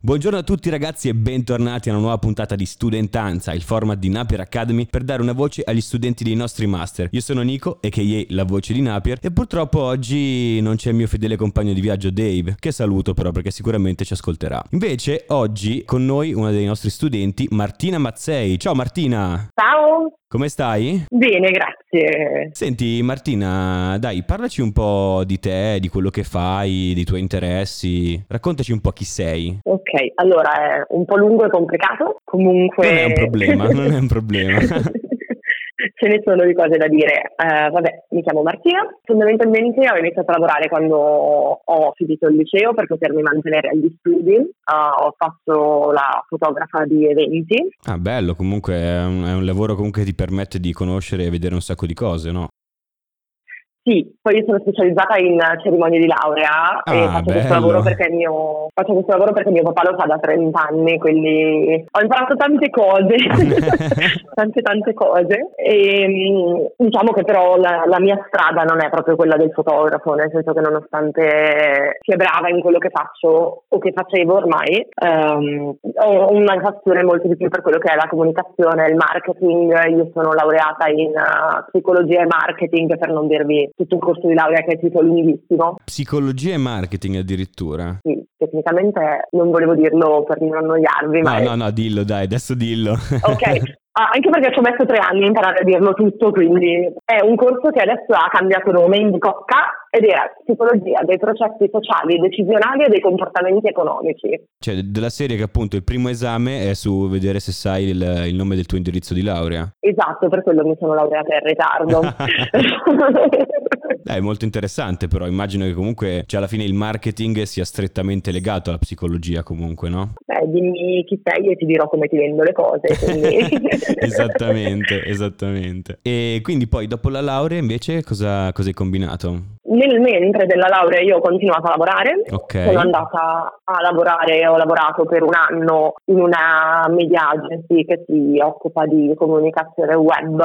Buongiorno a tutti ragazzi e bentornati a una nuova puntata di Studentanza, il format di Napier Academy per dare una voce agli studenti dei nostri master. Io sono Nico, a.k.a. la voce di Napier, e purtroppo oggi non c'è il mio fedele compagno di viaggio Dave, che saluto però perché sicuramente ci ascolterà. Invece oggi con noi una dei nostri studenti, Martina Mazzei. Ciao Martina! Ciao! Come stai? Bene, grazie. Senti Martina, dai, parlaci un po' di te, di quello che fai, dei tuoi interessi. Raccontaci un po' chi sei. Ok, allora è un po' lungo e complicato. Comunque... Non è un problema, non è un problema. Ce ne sono di cose da dire. Uh, vabbè, mi chiamo Martina. Fondamentalmente ho iniziato a lavorare quando ho finito il liceo per potermi mantenere agli studi. Uh, ho fatto la fotografa di eventi. Ah, bello, comunque è un, è un lavoro che ti permette di conoscere e vedere un sacco di cose, no? Sì, poi io sono specializzata in cerimonie di laurea ah, e faccio questo, lavoro perché mio, faccio questo lavoro perché mio papà lo fa da 30 anni, quindi ho imparato tante cose, tante tante cose. E mm, diciamo che però la, la, mia strada non è proprio quella del fotografo, nel senso che nonostante sia brava in quello che faccio o che facevo ormai, um, ho una passione molto di più per quello che è la comunicazione, il marketing, io sono laureata in uh, psicologia e marketing per non dirvi tutto un corso di laurea che è scritto lunghissimo. Psicologia e marketing addirittura? Sì, tecnicamente non volevo dirlo per non annoiarvi. No, ma no, no, dillo dai, adesso dillo. Ok, Ah, anche perché ci ho messo tre anni a imparare a dirlo tutto, quindi è un corso che adesso ha cambiato nome, in Cocca, ed era psicologia dei processi sociali, decisionali e dei comportamenti economici. Cioè, della serie che appunto il primo esame è su vedere se sai il, il nome del tuo indirizzo di laurea. Esatto, per quello mi sono laureata in ritardo. È molto interessante, però immagino che comunque cioè, alla fine il marketing sia strettamente legato alla psicologia, comunque, no? Beh, dimmi chi sei e ti dirò come ti vendo le cose. esattamente, esattamente. E quindi poi dopo la laurea invece cosa, cosa hai combinato? Nel mentre della laurea io ho continuato a lavorare, okay. sono andata a lavorare, ho lavorato per un anno in una media agency che si occupa di comunicazione web,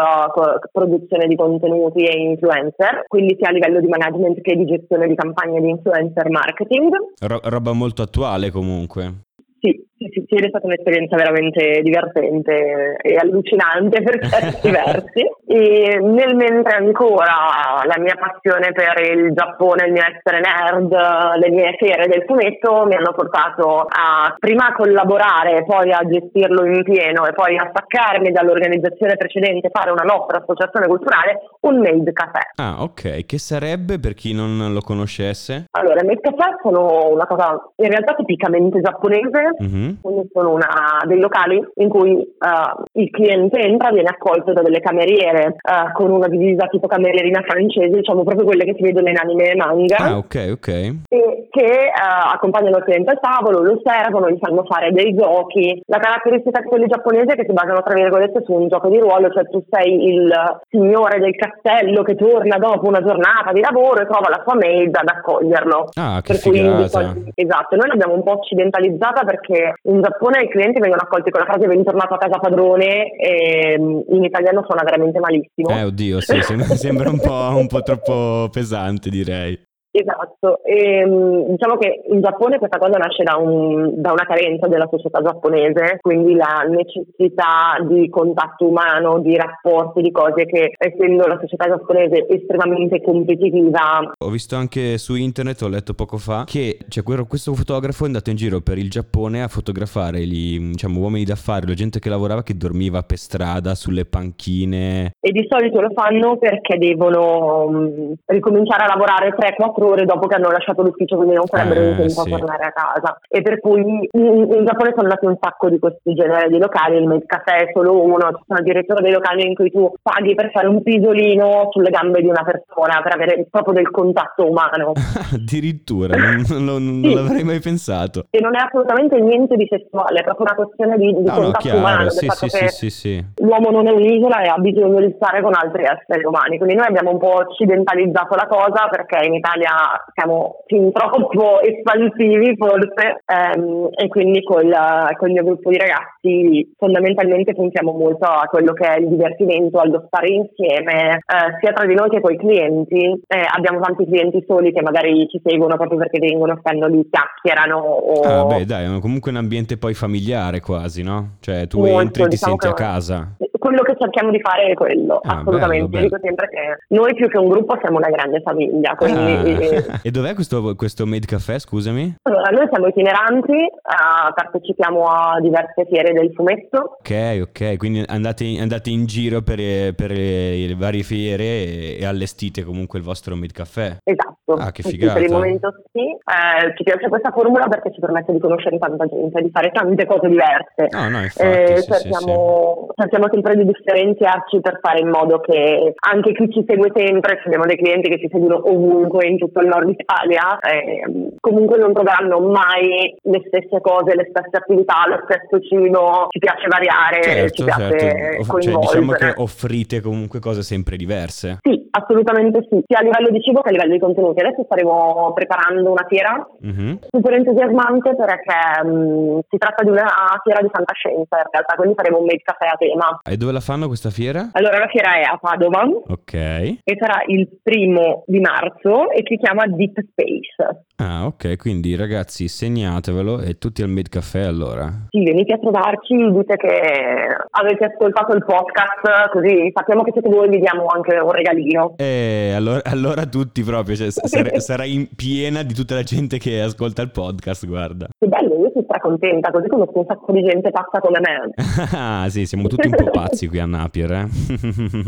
produzione di contenuti e influencer, quindi sia a livello di management che di gestione di campagne di influencer marketing. Ro- roba molto attuale comunque. Sì, sì, sì, sì, è stata un'esperienza veramente divertente e allucinante per certi versi. E nel mentre ancora la mia passione per il Giappone, il mio essere nerd, le mie fiere del fumetto mi hanno portato a prima collaborare, poi a gestirlo in pieno e poi a staccarmi dall'organizzazione precedente, fare una nostra associazione culturale, un Made Café. Ah, ok. Che sarebbe per chi non lo conoscesse? Allora, Made Café sono una cosa in realtà tipicamente giapponese Mm-hmm. Quindi sono una, dei locali in cui uh, il cliente entra, viene accolto da delle cameriere uh, con una divisa tipo camerierina francese, diciamo proprio quelle che si vedono in anime e manga. Ah, ok, ok. E che uh, accompagnano il cliente al tavolo, lo servono, gli fanno fare dei giochi. La caratteristica di quelli giapponesi è che si basano, tra virgolette, su un gioco di ruolo, cioè tu sei il signore del castello che torna dopo una giornata di lavoro e trova la sua maid ad accoglierlo. Ah, che per figata. Cui, esatto, noi l'abbiamo un po' occidentalizzata perché in Giappone i clienti vengono accolti con la frase bentornato a casa padrone e mm, in italiano suona veramente malissimo. Eh oddio, sì, sembra un po', un po' troppo pesante direi. Esatto, e, mm, diciamo che in Giappone questa cosa nasce da, un, da, una carenza della società giapponese, quindi la necessità di contatto umano, di rapporti, di cose che essendo la società giapponese estremamente competitiva. Ho visto anche su internet, ho letto poco fa, che cioè, questo fotografo è andato in giro per il Giappone a fotografare gli diciamo, uomini d'affari, la gente che lavorava che dormiva per strada, sulle panchine. E di solito lo fanno perché devono um, ricominciare a lavorare 3-4 ore dopo che hanno lasciato l'ufficio, quindi non sarebbero eh, in tempo sì. a tornare a casa. E per cui in, in, Giappone sono nati un sacco di questi generi di locali, il Café è solo uno, ci sono addirittura dei locali in cui tu paghi per fare un pisolino sulle gambe di una persona, per avere proprio del contatto umano. addirittura, non, non, non sì. l'avrei mai pensato. E non è assolutamente niente di sessuale, è proprio una questione di, di no, contatto no, umano. Sì, sì, sì, sì, sì. L'uomo non è un'isola e ha bisogno di stare con altri esseri umani, quindi noi abbiamo un po' occidentalizzato la cosa perché in Italia Siamo fin troppo espansivi forse ehm, e quindi col, con il mio gruppo di ragazzi fondamentalmente puntiamo molto a quello che è il divertimento, allo stare insieme eh, sia tra di noi che con i clienti. Eh, abbiamo tanti clienti soli che magari ci seguono proprio perché vengono, stanno lì, chiacchierano. O... Ah beh dai, comunque un ambiente poi familiare quasi, no? Cioè tu Molto, entri e ti diciamo senti a casa quello che cerchiamo di fare quello, ah, assolutamente. Bello, bello. Dico sempre che noi più che un gruppo siamo una grande famiglia. Quindi... Ah. e dov'è questo, questo Made Café, scusami? Allora, noi siamo itineranti, uh, partecipiamo a diverse fiere del fumetto. Ok, ok, quindi andate, andate in giro per, per, le varie fiere e, e, allestite comunque il vostro Made Café. Esatto. Ah, che figata. per il momento sì. Eh, ci piace questa formula perché ci permette di conoscere tanta gente, di fare tante cose diverse. No, no, infatti, eh, sì, cerchiamo, sì, sì. cerchiamo sempre di differenziarci per fare in modo che anche chi ci segue sempre, abbiamo dei clienti che ci seguono ovunque in tutto il nord Italia, eh, comunque non troveranno mai le stesse cose, le stesse attività, lo stesso cibo, ci piace variare, certo, ci piace certo. Cioè, diciamo che offrite comunque cose sempre diverse. Sì, assolutamente sì, sia a livello di cibo che a livello di contenuti. Adesso staremo preparando una fiera mm-hmm. super entusiasmante perché um, si tratta di una fiera di fantascienza in realtà, quindi faremo un made caffè a tema. E dove la fanno? questa fiera? Allora, la fiera è a Padova. Ok. E sarà il primo di marzo e si chiama Deep Space. Ah, ok, quindi ragazzi segnatevelo e tutti al Mid Café allora. Sì, venite a trovarci, dite che avete ascoltato il podcast, così sappiamo che siete voi, vi diamo anche un regalino. Eh, allora, allora tutti proprio, cioè, sar- sarai piena di tutta la gente che ascolta il podcast, guarda. Che bello, io sono contenta, così conosco un sacco di gente pazza come me. ah, sì, siamo tutti un po' pazzi qui a Napier, eh?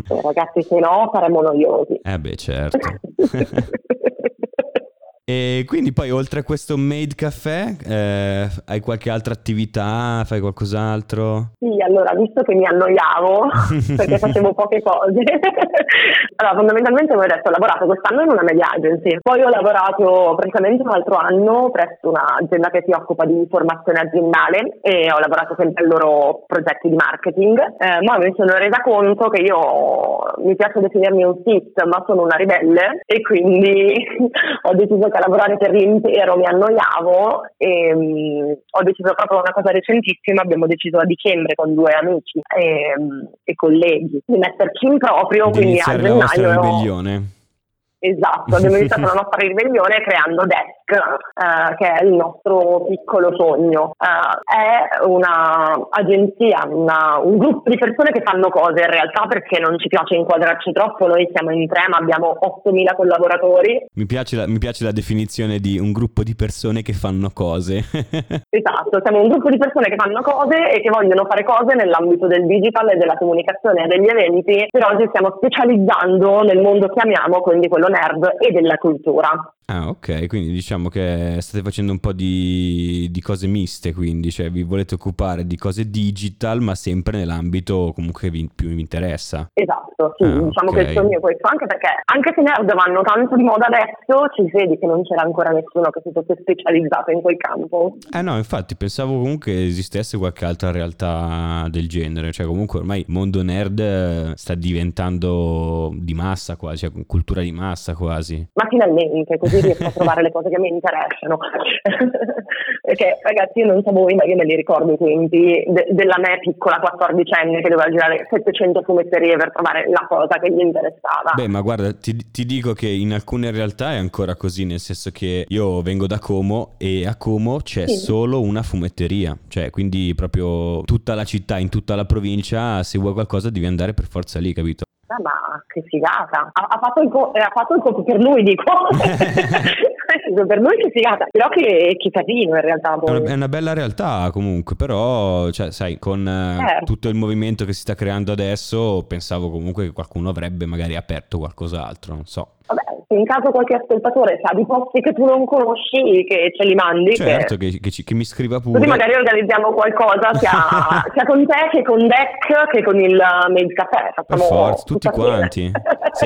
eh ragazzi, se no saremmo noiosi. Eh beh, certo. E quindi poi oltre a questo Made Café eh, hai qualche altra attività? Fai qualcos'altro? Sì, allora visto che mi annoiavo perché facevo poche cose, allora fondamentalmente come ho detto ho lavorato quest'anno in una media agency, poi ho lavorato praticamente un altro anno presso un'azienda che si occupa di formazione aziendale e ho lavorato sempre ai loro progetti di marketing, eh, ma mi sono resa conto che io mi piace definirmi un sit ma sono una ribelle e quindi ho deciso che a lavorare per l'intero mi annoiavo e um, ho deciso proprio una cosa recentissima, abbiamo deciso a dicembre con due amici e, um, e colleghi di metterci in proprio, di quindi a gennaio... La ribellione. Esatto, abbiamo iniziato la nostra ribellione creando Desk, eh, che è il nostro piccolo sogno. Eh, è un'agenzia, una, un gruppo di persone che fanno cose in realtà perché non ci piace inquadrarci troppo, noi siamo in tre ma abbiamo 8.000 collaboratori. Mi piace, la, mi piace la definizione di un gruppo di persone che fanno cose. esatto, siamo un gruppo di persone che fanno cose e che vogliono fare cose nell'ambito del digital e della comunicazione e degli eventi, però ci stiamo specializzando nel mondo che amiamo, quindi quello nerd e della cultura. Ah, ok, quindi diciamo che state facendo un po' di, di, cose miste, quindi cioè vi volete occupare di cose digital, ma sempre nell'ambito comunque vi, più vi interessa. Esatto, sì, ah, diciamo okay. che il sogno è questo, anche perché anche se nerd vanno tanto di moda adesso, ci vedi che non c'era ancora nessuno che si fosse specializzato in quel campo. Eh no, infatti pensavo comunque esistesse qualche altra realtà del genere, cioè comunque ormai il mondo nerd sta diventando di massa quasi, cioè cultura di massa quasi. Ma finalmente, così riesco a trovare le cose che mi interessano. Perché ragazzi, io non so voi, ma io me li ricordo i tempi de- della me piccola 14enne che doveva girare 700 fumetterie per trovare la cosa che gli interessava. Beh, ma guarda, ti, ti dico che in alcune realtà è ancora così, nel senso che io vengo da Como e a Como c'è sì. solo una fumetteria, cioè quindi proprio tutta la città, in tutta la provincia, se vuoi qualcosa devi andare per forza lì, capito? Ah, ma che figata! Ha, ha, fatto, il co- eh, ha fatto il colpo per lui, dico. per lui che figata, però che, che casino in realtà. Poi. È una bella realtà comunque, però, cioè, sai, con eh, certo. tutto il movimento che si sta creando adesso, pensavo comunque che qualcuno avrebbe magari aperto qualcos'altro, non so. Vabbè, in caso qualche ascoltatore sa di posti che tu non conosci, che ce li mandi. Certo, che, che, che mi scriva pure. Così magari organizziamo qualcosa sia, sia, con te che con Deck che con il Mail Café. Per forza, tutti quanti. Sì,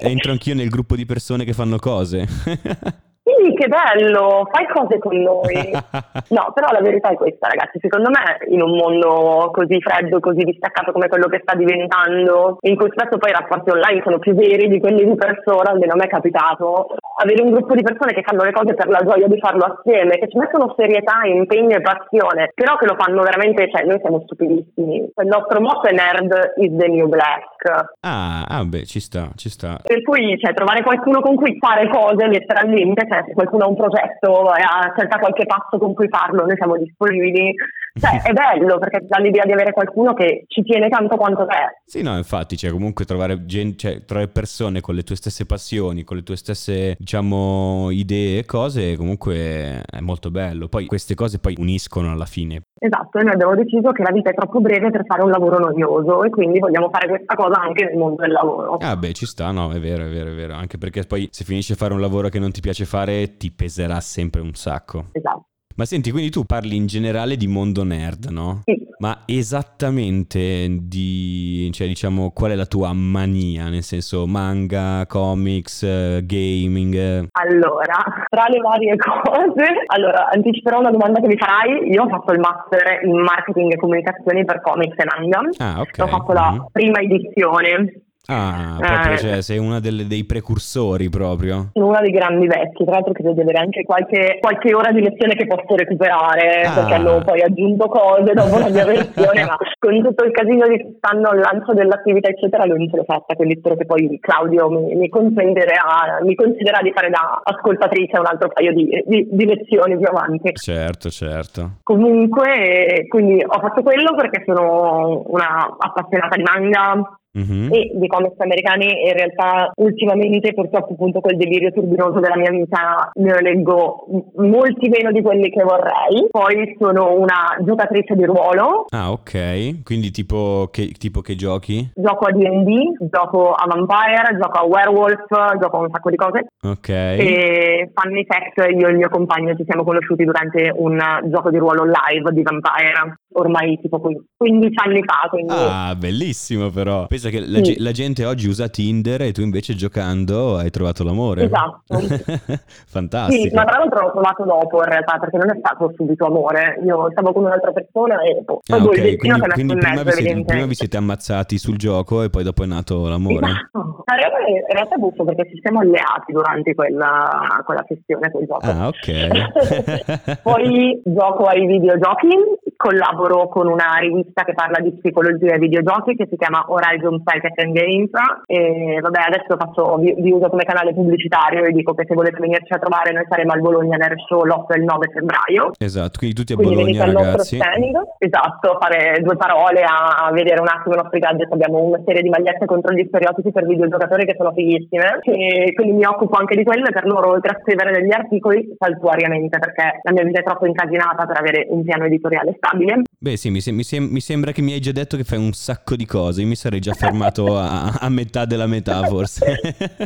entro anch'io nel gruppo di persone che fanno cose. Sì, che bello, fai cose con noi. No, però la verità è questa, ragazzi. Secondo me, in un mondo così freddo, così distaccato come quello che sta diventando, in cui spesso poi i rapporti online sono più veri di quelli di persona, almeno a me è capitato, avere un gruppo di persone che fanno le cose per la gioia di farlo assieme, che ci mettono serietà, impegno e passione, però che lo fanno veramente, cioè noi siamo stupidissimi. Il nostro motto è nerd is the new black. Ah, ah beh, ci sta, ci sta. Per cui cioè, trovare qualcuno con cui fare cose letteralmente, cioè se qualcuno ha un progetto e ha cerca qualche passo con cui farlo, noi siamo disponibili. Cioè, è bello perché ti dà l'idea di avere qualcuno che ci tiene tanto quanto te. Sì, no, infatti, cioè, comunque trovare, gente, cioè, trovare persone con le tue stesse passioni, con le tue stesse, diciamo, idee e cose, comunque è molto bello. Poi queste cose poi uniscono alla fine. Esatto, e noi abbiamo deciso che la vita è troppo breve per fare un lavoro noioso e quindi vogliamo fare questa cosa anche nel mondo del lavoro. Ah beh, ci sta, no, è vero, è vero, è vero, anche perché poi se finisci a fare un lavoro che non ti piace fare ti peserà sempre un sacco. Esatto. Ma senti, quindi tu parli in generale di mondo nerd, no? Sì. Ma esattamente di, cioè diciamo, qual è la tua mania? Nel senso, manga, comics, gaming? Allora, tra le varie cose, allora, anticiperò una domanda che mi farai. Io ho fatto il master in marketing e comunicazioni per comics e manga. Ah, ok. Ho fatto la Mhm. prima edizione. Ah, proprio, Eh. cioè, sei una delle- dei precursori proprio. Sono una dei grandi vecchi, tra l'altro credo di avere anche qualche, qualche ora di lezione che posso recuperare Ah. perché hanno poi aggiunto cose dopo la mia versione, ma con tutto il casino di quest'anno al lancio dell'attività eccetera non ce l'ho fatta, quindi spero che poi Claudio mi, mi, mi considererà di fare da ascoltatrice un altro paio di, di, di lezioni più avanti. Certo, certo. Comunque, quindi ho fatto quello perché sono una appassionata di manga, Mhm. e di comics americani in realtà ultimamente purtroppo appunto quel delirio turbinoso della mia vita ne leggo molti meno di quelli che vorrei. Poi sono una giocatrice di ruolo, Ah, ok. Quindi tipo che, tipo che giochi? gioco a D&D, gioco a Vampire, gioco a Werewolf, gioco a un sacco di cose. Ok. E funny fact, io e il mio compagno ci siamo conosciuti durante un gioco di ruolo live di Vampire, ormai tipo qui 15 anni fa, quindi... Ah, bellissimo però. Pensa che la, Sì. la gente oggi usa Tinder e tu invece giocando hai trovato l'amore. Esatto. Fantastico. Sì, ma tra l'altro l'ho trovato dopo in realtà perché non è stato subito amore. Io stavo con un'altra persona e boh, Ah, poi boh, il ok, destino quindi, prima, mezzo vi siete, prima vi siete ammazzati sul gioco e poi dopo è nato l'amore. Esatto. Ma In realtà, in realtà è buffo perché ci siamo alleati durante quella, quella sessione, quel gioco. Ah, ok. Poi gioco ai videogiochi, collaboro con una rivista che parla di psicologia e videogiochi che si chiama Horizon Psychic and Games e vabbè adesso faccio, vi, vi uso come canale pubblicitario e dico che se volete venirci a trovare noi saremo al Bologna Nerd Show l'8 e il 9 febbraio esatto, quindi tutti a quindi venite Bologna, al nostro ragazzi. stand, esatto, fare due parole, a, a vedere un attimo i nostri gadget. Abbiamo una serie di magliette contro gli stereotipi per videogiocatori che sono fighissime. E quindi mi occupo anche di quelle per loro, oltre a scrivere degli articoli, saltuariamente, perché la mia vita è troppo incasinata per avere un piano editoriale stabile. Beh sì, mi, sem- mi sem- mi sembra che mi hai già detto che fai un sacco di cose, io mi sarei già fermato a, a metà della metà forse.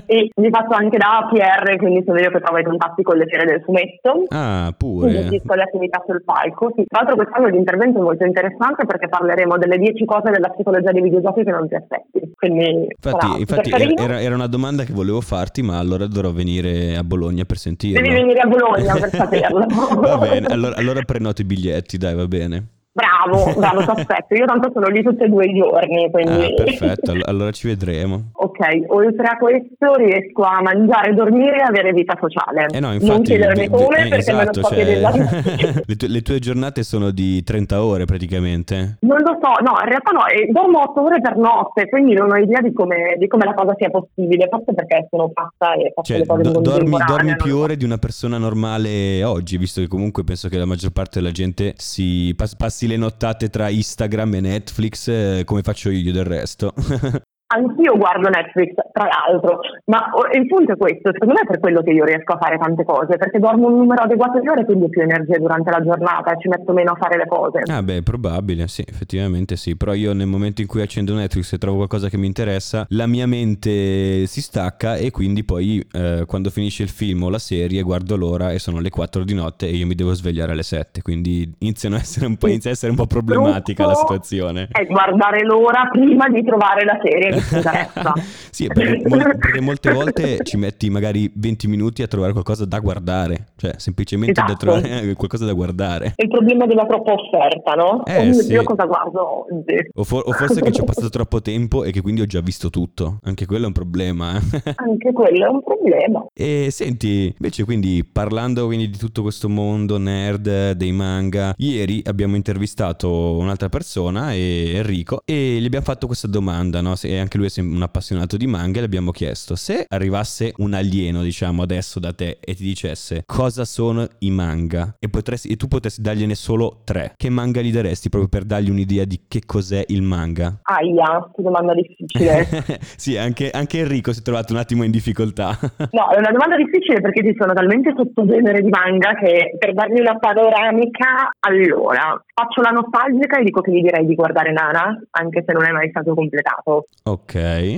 e vi faccio anche da PR, quindi sono io che trovo i contatti con le fiere del fumetto. ah, pure. gestisco le attività sul palco. Sì, tra l'altro quest'anno l'intervento è molto interessante perché parleremo delle 10 cose della psicologia dei videogiochi che non ti aspetti. Quindi Infatti, infatti era, era una domanda che volevo farti, ma allora dovrò venire a Bologna per sentirlo. Devi venire a Bologna per saperlo. va bene, allora, allora prenoto i biglietti, dai, va bene. Bravo, bravo, ti aspetto. Io tanto sono lì tutti e due i giorni, quindi... Ah, perfetto, all- allora ci vedremo. ok, oltre a questo riesco a mangiare, dormire e avere vita sociale. Eh no, non infatti, chiedermi de- de- come eh, perché me esatto, lo so cioè, chiedere da le, tue, le tue giornate sono di 30 ore praticamente. Non lo so, no, in realtà no, e dormo 8 ore per notte, quindi non ho idea di come, di come la cosa sia possibile, forse perché sono fatta e faccio Cioè, le cose do- dormi, dormi non più lo ore di una persona normale oggi, visto che comunque penso che la maggior parte della gente si pas- passi le nottate tra Instagram e Netflix eh, come faccio io del resto. Anch'io guardo Netflix, tra l'altro, ma oh, il punto è questo, secondo me è per quello che io riesco a fare tante cose, perché dormo un numero adeguato di ore, quindi ho più energia durante la giornata e ci metto meno a fare le cose. ah beh, probabile, sì, effettivamente sì, però io nel momento in cui accendo Netflix e trovo qualcosa che mi interessa, la mia mente si stacca e quindi poi eh, quando finisce il film o la serie guardo l'ora e sono le 4 di notte e io mi devo svegliare alle 7, quindi iniziano a essere un po', inizia a essere un po' problematica la situazione. È guardare l'ora prima di trovare la serie, interessa. sì, perché, perché, molte volte ci metti magari 20 minuti a trovare qualcosa da guardare, cioè semplicemente esatto. da trovare qualcosa da guardare. È il problema della troppa offerta, no? Eh, oh sì. Io cosa guardo oggi? O, for- o, forse che ci ho passato troppo tempo e che quindi ho già visto tutto. Anche quello è un problema. Eh? Anche quello è un problema. E senti, invece quindi parlando quindi di tutto questo mondo nerd dei manga, ieri abbiamo intervistato un'altra persona, Enrico, e gli abbiamo fatto questa domanda, no? Se anche lui è un appassionato di manga e gli abbiamo chiesto se arrivasse un alieno, diciamo, adesso da te e ti dicesse cosa sono i manga e, potresti, e tu potessi dargliene solo tre, che manga gli daresti proprio per dargli un'idea di che cos'è il manga? Aia, che domanda difficile. sì, anche, anche Enrico si è trovato un attimo in difficoltà. no, è una domanda difficile perché ci sono talmente sottogeneri di manga che per dargli una panoramica, allora, faccio la nostalgica e dico che gli direi di guardare Nana, anche se non è mai stato completato. Ok.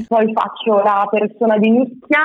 Poi faccio la persona di nicchia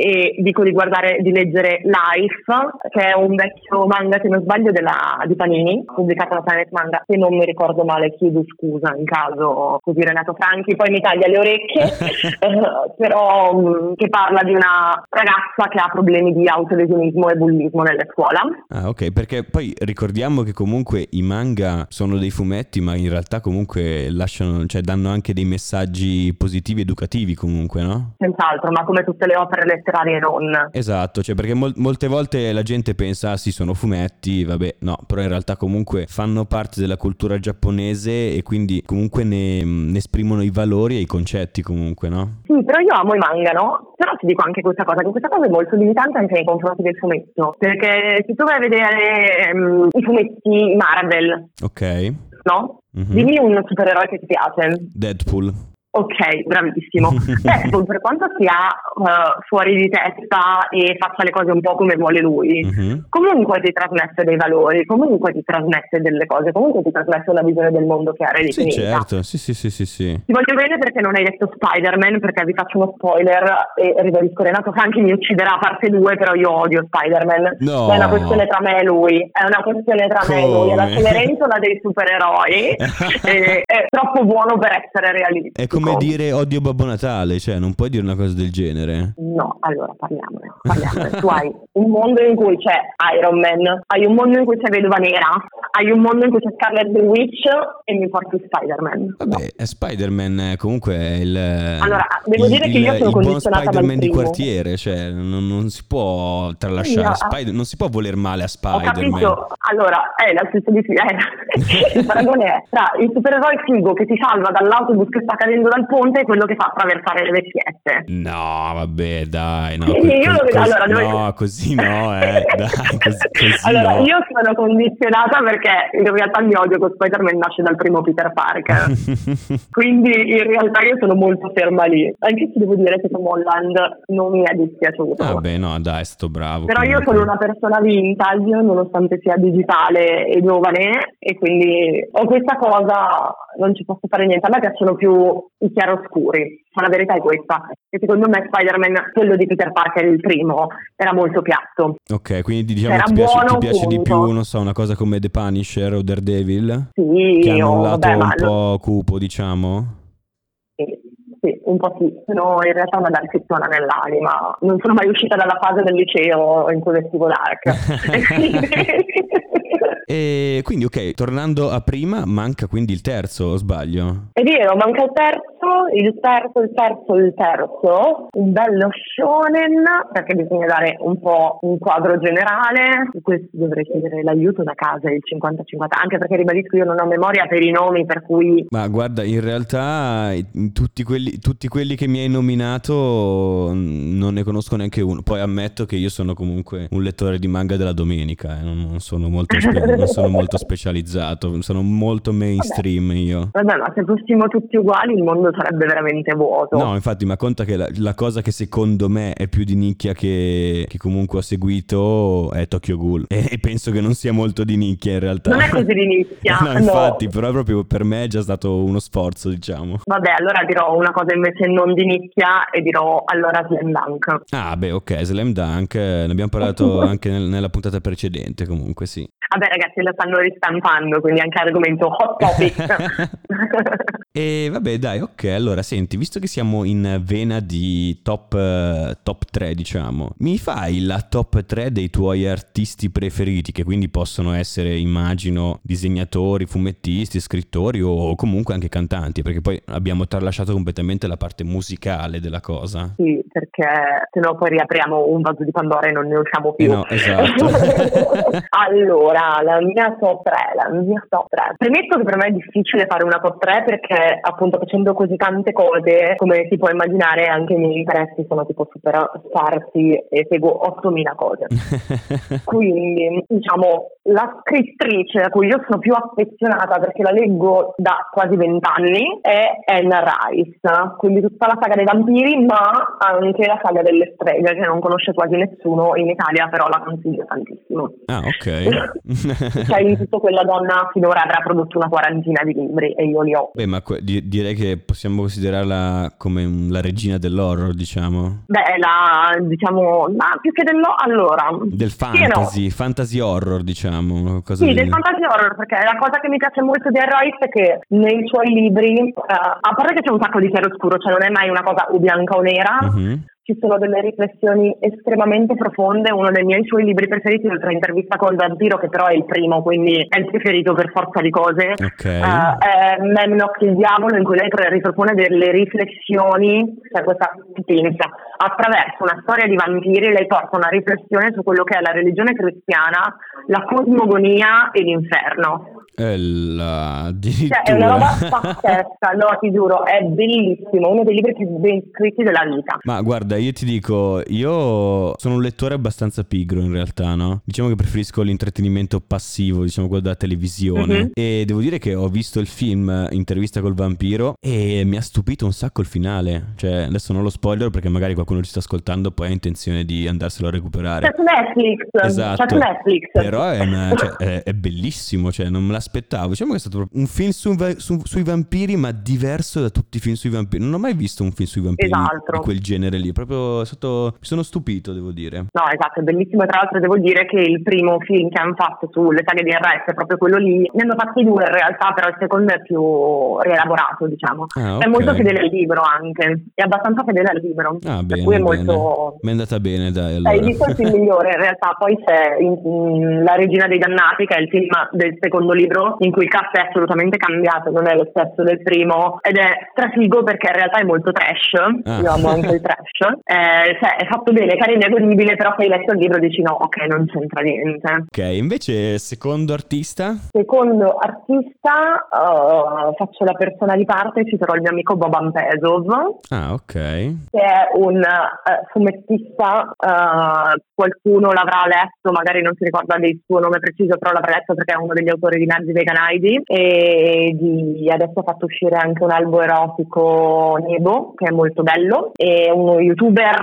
e dico di guardare, di leggere Life, che è un vecchio manga, se non sbaglio, della, di Panini, pubblicato da Planet Manga. Se non mi ricordo male, chiedo scusa in caso così Renato Franchi poi mi taglia le orecchie, eh, però um, che parla di una ragazza che ha problemi di autolesionismo e bullismo nella scuola. Ah, ok, perché poi ricordiamo che comunque i manga sono dei fumetti, ma in realtà comunque lasciano, cioè danno anche dei messaggi positivi educativi comunque, no? Senz'altro, ma come tutte le opere letterarie letterarie non. Esatto, cioè perché mol- molte volte la gente pensa, ah sì, sono fumetti, vabbè, no, però in realtà comunque fanno parte della cultura giapponese e quindi comunque ne, ne esprimono i valori e i concetti comunque, no? Sì, però io amo i manga, no? Però ti dico anche questa cosa, che questa cosa è molto limitante anche nei confronti del fumetto, perché se tu vai a vedere um, i fumetti Marvel, ok. No? Mm-hmm. Dimmi un supereroe che ti piace. Deadpool. Ok, bravissimo. Deadpool, per quanto sia uh, fuori di testa e faccia le cose un po' come vuole lui, uh-huh. comunque ti trasmette dei valori, comunque ti trasmette delle cose, comunque ti trasmette una visione del mondo che ha ridefinita. Sì, certo, sì, sì, sì, sì, sì. Ti voglio bene perché non hai detto Spider-Man, perché vi faccio uno spoiler e ribadisco Renato Franchi mi ucciderà a parte 2, però io odio Spider-Man. No. È una questione tra me e lui, è una questione tra come? me e lui, è la cenerentola dei supereroi, è, è troppo buono per essere realistico come dire odio Babbo Natale, cioè non puoi dire una cosa del genere. No, allora parliamone. parliamone. tu hai un mondo in cui c'è Iron Man, hai un mondo in cui c'è Vedova Nera, hai un mondo in cui c'è Scarlet the Witch e mi porti Spider-Man. Vabbè. Spider-Man comunque è il... Allora, devo il, dire che io sono condizionata Spider-Man di quartiere, cioè non, non si può tralasciare no. Spider- non si può voler male a Spider-Man. Ho capito. Allora, è la stessa di eh, il paragone è tra il supereroe figo che ti salva dall'autobus che sta cadendo dal ponte è quello che fa attraversare le vecchiette. No, vabbè, dai, no. Sì, io lo vedo, allora, no, così no, eh, dai, così, così Allora, no. io sono condizionata perché in realtà il mio odio con Spider-Man nasce dal primo Peter Parker. Quindi in realtà io sono molto ferma lì. Anche se devo dire che Tom Holland non mi è dispiaciuto. Vabbè, no, dai, è stato bravo. Però comunque. io sono una persona vintage, nonostante sia digitale e giovane, e quindi ho questa cosa, non ci posso fare niente. A me piacciono più i chiaroscuri, ma la verità è questa. E secondo me Spider-Man, quello di Peter Parker, il primo, era molto piatto. Ok, quindi diciamo era ti piace, ti piace di più, non so, una cosa come The Punisher o Daredevil? Sì, che hanno un lato vabbè, un po' cupo, diciamo. Sì, un po' sì. Sono in realtà una darkettona nell'anima. Non sono mai uscita dalla fase del liceo in cui vestivo dark. E quindi, ok, tornando a prima, manca quindi il terzo, o sbaglio? È vero, manca il terzo, il terzo, il terzo, il terzo. Un bello shonen, perché bisogna dare un po' un quadro generale. Su questo dovrei chiedere l'aiuto da casa, il 50-50, anche perché ribadisco io non ho memoria per i nomi, per cui... Ma guarda, in realtà tutti quelli, tutti quelli che mi hai nominato non ne conosco neanche uno. Poi ammetto che io sono comunque un lettore di manga della domenica, eh, non, sono molto... Spe- non sono molto specializzato, sono molto mainstream Vabbè. io. Vabbè, ma se fossimo tutti uguali il mondo sarebbe veramente vuoto. No, infatti, ma conta che la, la cosa che secondo me è più di nicchia che, che comunque ho seguito è Tokyo Ghoul. E, e, penso che non sia molto di nicchia in realtà. Non è così di nicchia. no, infatti, no. però proprio per me è già stato uno sforzo, diciamo. Vabbè, allora dirò una cosa invece non di nicchia e dirò allora Slam Dunk. Ah, beh, ok, Slam Dunk, ne abbiamo parlato anche nel, nella puntata precedente, comunque sì. Vabbè ragazzi lo stanno ristampando, quindi anche argomento hot topic. E vabbè, dai, ok. Allora, senti, visto che siamo in vena di top, uh, top 3, diciamo, mi fai la top 3 dei tuoi artisti preferiti, che quindi possono essere, immagino, disegnatori, fumettisti, scrittori o comunque anche cantanti, perché poi abbiamo tralasciato completamente la parte musicale della cosa. Sì, perché se no poi riapriamo un vaso di Pandora e non ne usciamo più. Eh no, esatto. allora, la mia top 3, la mia top 3. Premetto che per me è difficile fare una top 3 perché appunto facendo così tante cose, come si può immaginare, anche i miei interessi sono tipo super sparsi e seguo 8000 cose. Quindi, diciamo, la scrittrice a cui io sono più affezionata perché la leggo da quasi vent'anni è Anna Rice, quindi tutta la saga dei vampiri, ma anche la saga delle streghe che non conosce quasi nessuno in Italia, però la consiglio tantissimo. Ah, ok. cioè, in tutto quella donna finora avrà prodotto una quarantina di libri e io li ho. Beh, ma que- di- direi che possiamo considerarla come la regina dell'horror, diciamo. Beh, la, diciamo, ma più che dell'horror, allora... Del fantasy, no. fantasy horror, diciamo. Sì, del fantasy horror, perché la cosa che mi piace molto di Royce è che nei suoi libri, uh, a parte che c'è un sacco di chiaroscuro, cioè non è mai una cosa o bianca o nera, uh-huh ci sono delle riflessioni estremamente profonde. Uno dei miei suoi libri preferiti, oltre a Intervista col vampiro, che però è il primo, quindi è il preferito per forza di cose, okay. uh, è Memnock il diavolo, in cui lei ripropone delle riflessioni, cioè questa pensa, attraverso una storia di vampiri, lei porta una riflessione su quello che è la religione cristiana, la cosmogonia e l'inferno. La... Cioè, è una roba pazzesca, no, ti giuro, è bellissimo, uno dei libri più ben scritti della vita. Ma guarda, io ti dico, io sono un lettore abbastanza pigro in realtà, no? Diciamo che preferisco l'intrattenimento passivo, diciamo quello della televisione. Mm-hmm. E devo dire che ho visto il film Intervista col vampiro e mi ha stupito un sacco il finale. Cioè, adesso non lo spoiler perché magari qualcuno ci sta ascoltando poi ha intenzione di andarselo a recuperare. C'è Netflix. Esatto. C'è Netflix. Però è, una, cioè, è, è bellissimo, cioè non me l'aspettavo aspettavo. Diciamo che è stato un film su, su, sui vampiri, ma diverso da tutti i film sui vampiri. Non ho mai visto un film sui vampiri esatto. di quel genere lì. Proprio sotto... mi sono stupito, devo dire. No, esatto, è bellissimo. Tra l'altro, devo dire che il primo film che hanno fatto sulle saghe di RS è proprio quello lì. Ne hanno fatti due in realtà, però il secondo è più rielaborato, diciamo. Ah, okay. È molto fedele al libro anche. È abbastanza fedele al libro. Ah, bene. Per è molto. Mi è andata bene, dai. Allora. Hai visto il film migliore in realtà. Poi c'è in, in La regina dei dannati, che è il film del secondo libro, in cui il cast è assolutamente cambiato, non è lo stesso del primo ed è strafigo perché in realtà è molto trash, ah. io amo anche il trash, eh, cioè è fatto bene, carino, è godibile, però se hai letto il libro dici no, ok, non c'entra niente. Ok, invece secondo artista? Secondo artista uh, faccio la persona di parte e citerò il mio amico Boban Pesov. Ah, ok. Che è un uh, fumettista, uh, qualcuno l'avrà letto, magari non si ricorda del suo nome preciso, però l'avrà letto perché è uno degli autori di Nazi Veganite Heidi e di, adesso ha fatto uscire anche un albo erotico Nebo che è molto bello è uno youtuber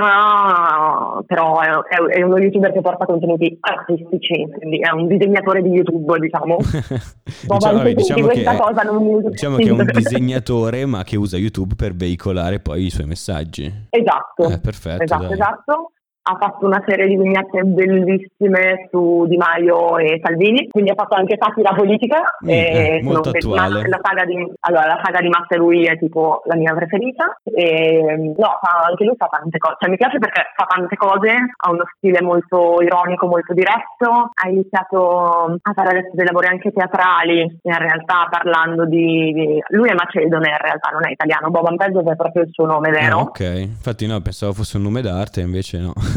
però è, è, uno youtuber che porta contenuti artistici quindi è un disegnatore di youtube diciamo. Diciamo, vabbè, diciamo, che, è, non... diciamo che è un disegnatore ma che usa youtube per veicolare poi i suoi messaggi. Esatto. Eh, perfetto esatto esatto ha fatto una serie di vignette bellissime su Di Maio e Salvini, quindi ha fatto anche satira politica. Mm, eh, molto attuale. La saga, di, allora, la saga di Massa e lui è tipo la mia preferita. E, no, fa, anche lui fa tante cose. Cioè, mi piace perché fa tante cose, ha uno stile molto ironico, molto diretto. Ha iniziato a fare adesso dei lavori anche teatrali, in realtà parlando di... di... Lui è macedone, in realtà non è italiano. Boban Pezzov è proprio il suo nome vero. Ah, ok, infatti no, pensavo fosse un nome d'arte, invece no.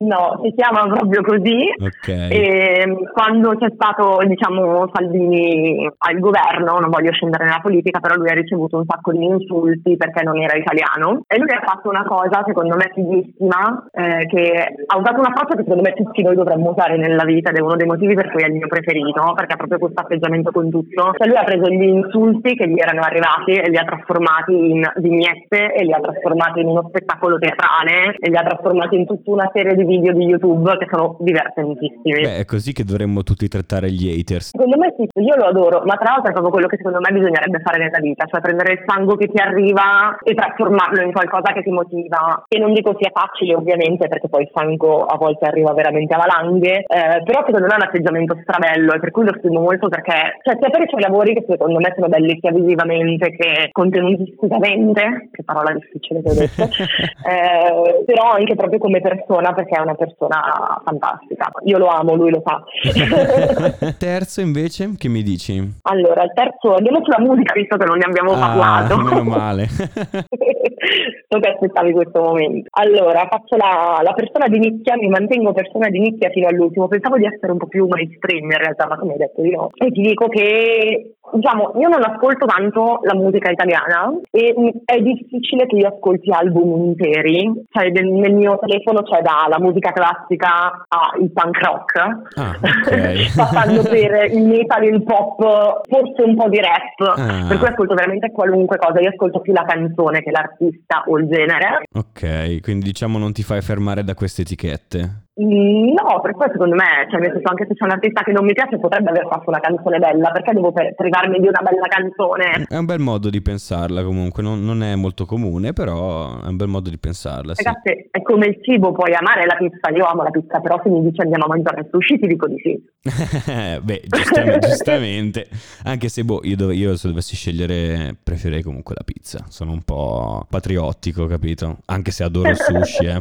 No, si chiama proprio così. Okay. E quando c'è stato, diciamo, Salvini al governo, non voglio scendere nella politica, però lui ha ricevuto un sacco di insulti perché non era italiano. E lui ha fatto una cosa, secondo me, fighissima, eh, che ha usato un approccio che secondo me tutti noi dovremmo usare nella vita ed è uno dei motivi per cui è il mio preferito, perché ha proprio questo atteggiamento con tutto. Cioè lui ha preso gli insulti che gli erano arrivati e li ha trasformati in vignette e li ha trasformati in uno spettacolo teatrale e li ha trasformati in tutta una serie di video di YouTube che sono divertentissimi. Beh, è così che dovremmo tutti trattare gli haters. Secondo me sì, io lo adoro, ma tra l'altro è proprio quello che secondo me bisognerebbe fare nella vita, cioè prendere il sangue che ti arriva e trasformarlo in qualcosa che ti motiva. E non dico sia facile ovviamente perché poi il fango a volte arriva veramente a valanghe, eh, però secondo me è un atteggiamento strabello e per cui lo stimo molto perché cioè, sia per i suoi lavori che secondo me sono belli sia visivamente che contenutisticamente, che parola difficile che ho detto, eh, però anche proprio come persona perché è una persona fantastica. Io lo amo, lui lo sa. terzo invece, che mi dici? Allora, il terzo, andiamo sulla musica visto che non ne abbiamo ah, parlato. Meno male. so che aspettavi questo momento. Allora, faccio la, la, persona di nicchia, mi mantengo persona di nicchia fino all'ultimo. Pensavo di essere un po' più mainstream in realtà, ma come hai detto di no. E ti dico che diciamo, io non ascolto tanto la musica italiana e è difficile che io ascolti album interi, cioè nel mio telefono c'è dalla musica classica al punk rock, ah, okay. passando per il metal, il pop, forse un po' di rap, ah. per cui ascolto veramente qualunque cosa, io ascolto più la canzone che l'artista o il genere. Ok, quindi diciamo non ti fai fermare da queste etichette. Mm, no, per poi secondo me, cioè nel senso anche se c'è un artista che non mi piace potrebbe aver fatto una canzone bella, perché devo privarmi di una bella canzone? È un bel modo di pensarla comunque, non, non è molto comune, però è un bel modo di pensarla. Ragazzi, sì. è come il cibo, puoi amare la pizza, io amo la pizza, però se mi dici andiamo a mangiare sushi ti dico di sì. Beh, giustamente, giustamente, anche se boh, io, dov- io se dovessi scegliere preferirei comunque la pizza, sono un po' patriottico, capito? Anche se adoro il sushi, eh.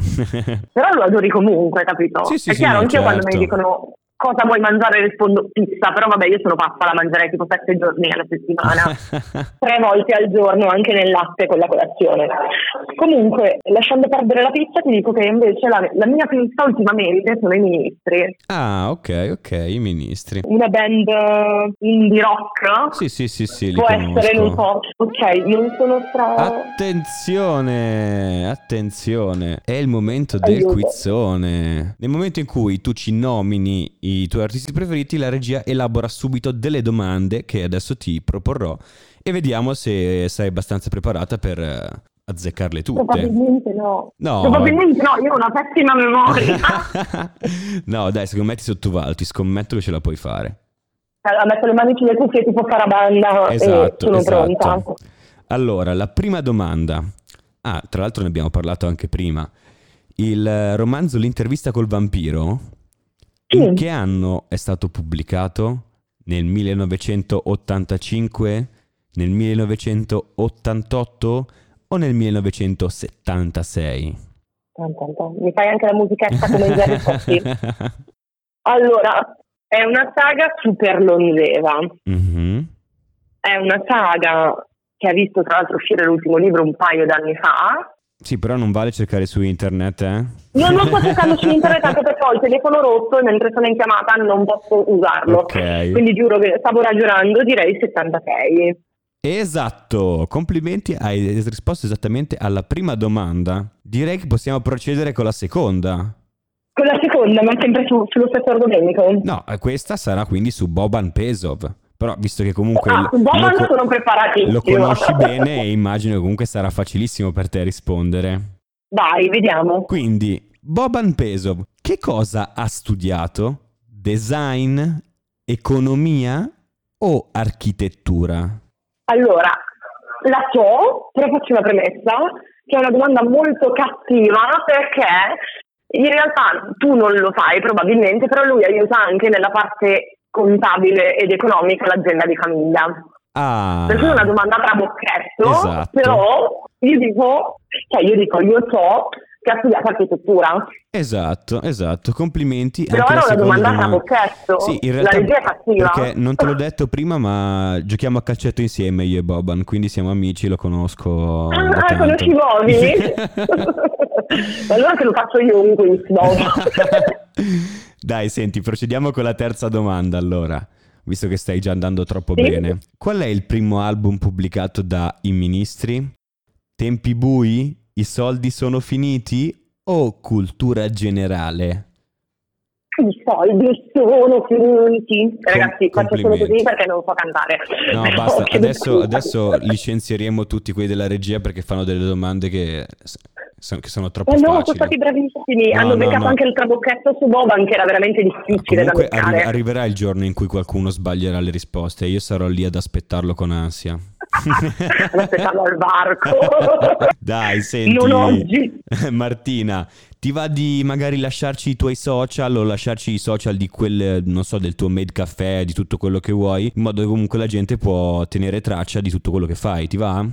però lo adori comunque, capito? Capito? Sì, sì, è sì, chiaro, no, anche certo. quando mi certo. dicono cosa vuoi mangiare rispondo pizza, però vabbè io sono pazza, la mangerei tipo sette giorni alla settimana, tre volte al giorno anche nel latte con la colazione. Comunque, lasciando perdere la pizza, ti dico che invece la, la mia pizza ultimamente sono i ministri. Ah, ok, ok, i ministri. Una band indie rock. Sì, sì, sì, sì, Può essere, non so. Ok, non sono stra... Attenzione, attenzione, è il momento del Aiuto. quizzone. Nel momento in cui tu ci nomini i tuoi artisti preferiti, la regia elabora subito delle domande che adesso ti proporrò e vediamo se sei abbastanza preparata per eh, azzeccarle tutte. Probabilmente no. no. Probabilmente no, io ho una pessima memoria. no, dai, secondo me ti sottovaluti, scommetto che ce la puoi fare. Allora, metto le mani sulle cuffie tipo farabanda esatto, sono esatto. pronta. Allora, la prima domanda. Ah, tra l'altro ne abbiamo parlato anche prima. Il romanzo L'intervista col vampiro in che anno è stato pubblicato? Nel 1985? Nel 1988 o nel 1976? Mi fai anche la musichetta come. Allora, è una saga super longeva. Mm-hmm. È una saga che ha visto tra l'altro uscire l'ultimo libro un paio d'anni fa sì, però non vale cercare su internet, eh? Io non sto cercando su internet anche perché ho il telefono rotto e mentre sono in chiamata non posso usarlo. Ok. Quindi giuro che stavo ragionando, direi 76. Esatto, complimenti, hai risposto esattamente alla prima domanda. Direi che possiamo procedere con la seconda. Con la seconda, ma sempre su, sullo stesso argomento? No, questa sarà quindi su Boban Pesov. Però visto che comunque ah, lo, lo, sono preparatissimo. lo conosci bene e immagino che comunque sarà facilissimo per te rispondere. Vai, vediamo. Quindi, Boban Pesov, che cosa ha studiato? Design, economia o architettura? Allora, la so, però faccio una premessa, che è una domanda molto cattiva perché in realtà tu non lo sai probabilmente, però lui aiuta anche nella parte contabile ed economica l'azienda di famiglia. Ah. Perché è una domanda a trabocchetto, esatto. però io dico, cioè io dico, io so che ha studiato architettura. Esatto, esatto, complimenti. Però era una domanda a trabocchetto, sì, in realtà, la regia è cattiva. Perché non te l'ho detto prima, ma giochiamo a calcetto insieme io e Boban, quindi siamo amici, lo conosco Ah, ah conosci Bobby? allora te lo faccio io un quiz dopo. Dai, senti, procediamo con la terza domanda allora, visto che stai già andando troppo sì. bene. Qual è il primo album pubblicato da I Ministri? Tempi bui? I soldi sono finiti? O cultura generale? i soldi sono finiti. Ragazzi, faccio solo così perché non so cantare. No, basta. Adesso, adesso, licenzieremo tutti quelli della regia perché fanno delle domande che sono, che sono troppo eh no, sono stati bravissimi. No, Hanno no, beccato no. anche il trabocchetto su Boban, che era veramente difficile da beccare. arri- arriverà il giorno in cui qualcuno sbaglierà le risposte e io sarò lì ad aspettarlo con ansia. Ad aspettarlo al varco. Dai, senti. Non oggi. Martina, ti va di magari lasciarci i tuoi social o lasciarci i social di quel, non so, del tuo made caffè, di tutto quello che vuoi, in modo che comunque la gente può tenere traccia di tutto quello che fai, ti va?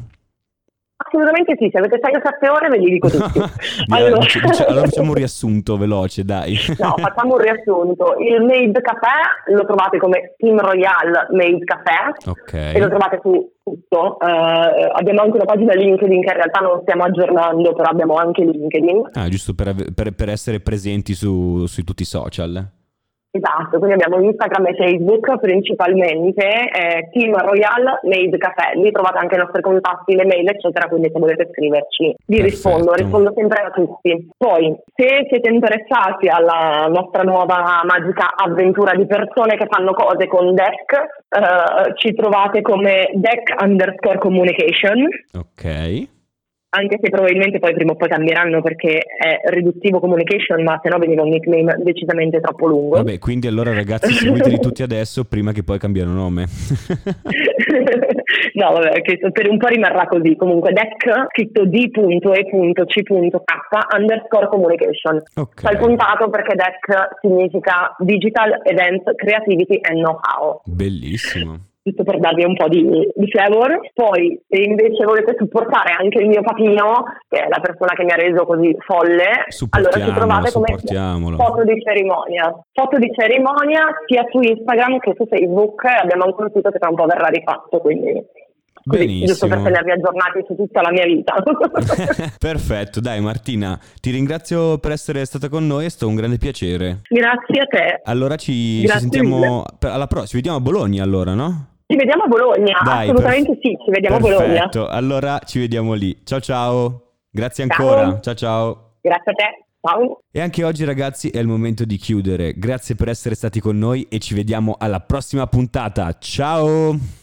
Assolutamente sì, se avete 6 o 7 ore ve li dico tutti. allora... allora facciamo un riassunto veloce, dai. No, facciamo un riassunto. Il Made Café lo trovate come Team Royale Made Café Ok. e lo trovate su tutto. Eh, abbiamo anche una pagina LinkedIn che in realtà non stiamo aggiornando, però abbiamo anche LinkedIn. Ah, giusto per, ave- per- per essere presenti su, su tutti i social. Esatto, quindi abbiamo Instagram e Facebook principalmente, eh, Team Royale Made Café, lì trovate anche i nostri contatti, le mail eccetera, quindi se volete scriverci vi rispondo, rispondo sempre a tutti. Poi se siete interessati alla nostra nuova magica avventura di persone che fanno cose con Deck, eh, ci trovate come Deck underscore communication. Ok. Anche se probabilmente poi prima o poi cambieranno perché è riduttivo communication, ma se no veniva un nickname decisamente troppo lungo. Vabbè, quindi allora ragazzi seguiteli tutti adesso prima che poi cambiano nome. no, vabbè, che per un po' rimarrà così. Comunque, deck scritto d.e.c.k underscore communication. Ok. Fai puntato perché deck significa Digital Event Creativity and Know-how. Bellissimo. Giusto per darvi un po' di, di flavor. Poi, se invece volete supportare anche il mio papino, che è la persona che mi ha reso così folle, allora ci trovate come foto di cerimonia. Foto di cerimonia sia su Instagram che su Facebook. Abbiamo anche un sito che tra un po' verrà rifatto, quindi così, giusto per Benissimo. tenervi aggiornati su tutta la mia vita. Perfetto, dai Martina, ti ringrazio per essere stata con noi, è stato un grande piacere. Grazie a te. Allora ci, ci sentiamo mille. alla prossima, ci vediamo a Bologna allora, no? Ci vediamo a Bologna, Dai, assolutamente perf- sì, ci vediamo a Bologna. Perfetto, allora ci vediamo lì. Ciao ciao. Grazie Ciao. ancora. Ciao ciao. Grazie a te, ciao. E anche oggi ragazzi è il momento di chiudere. Grazie per essere stati con noi e ci vediamo alla prossima puntata. Ciao!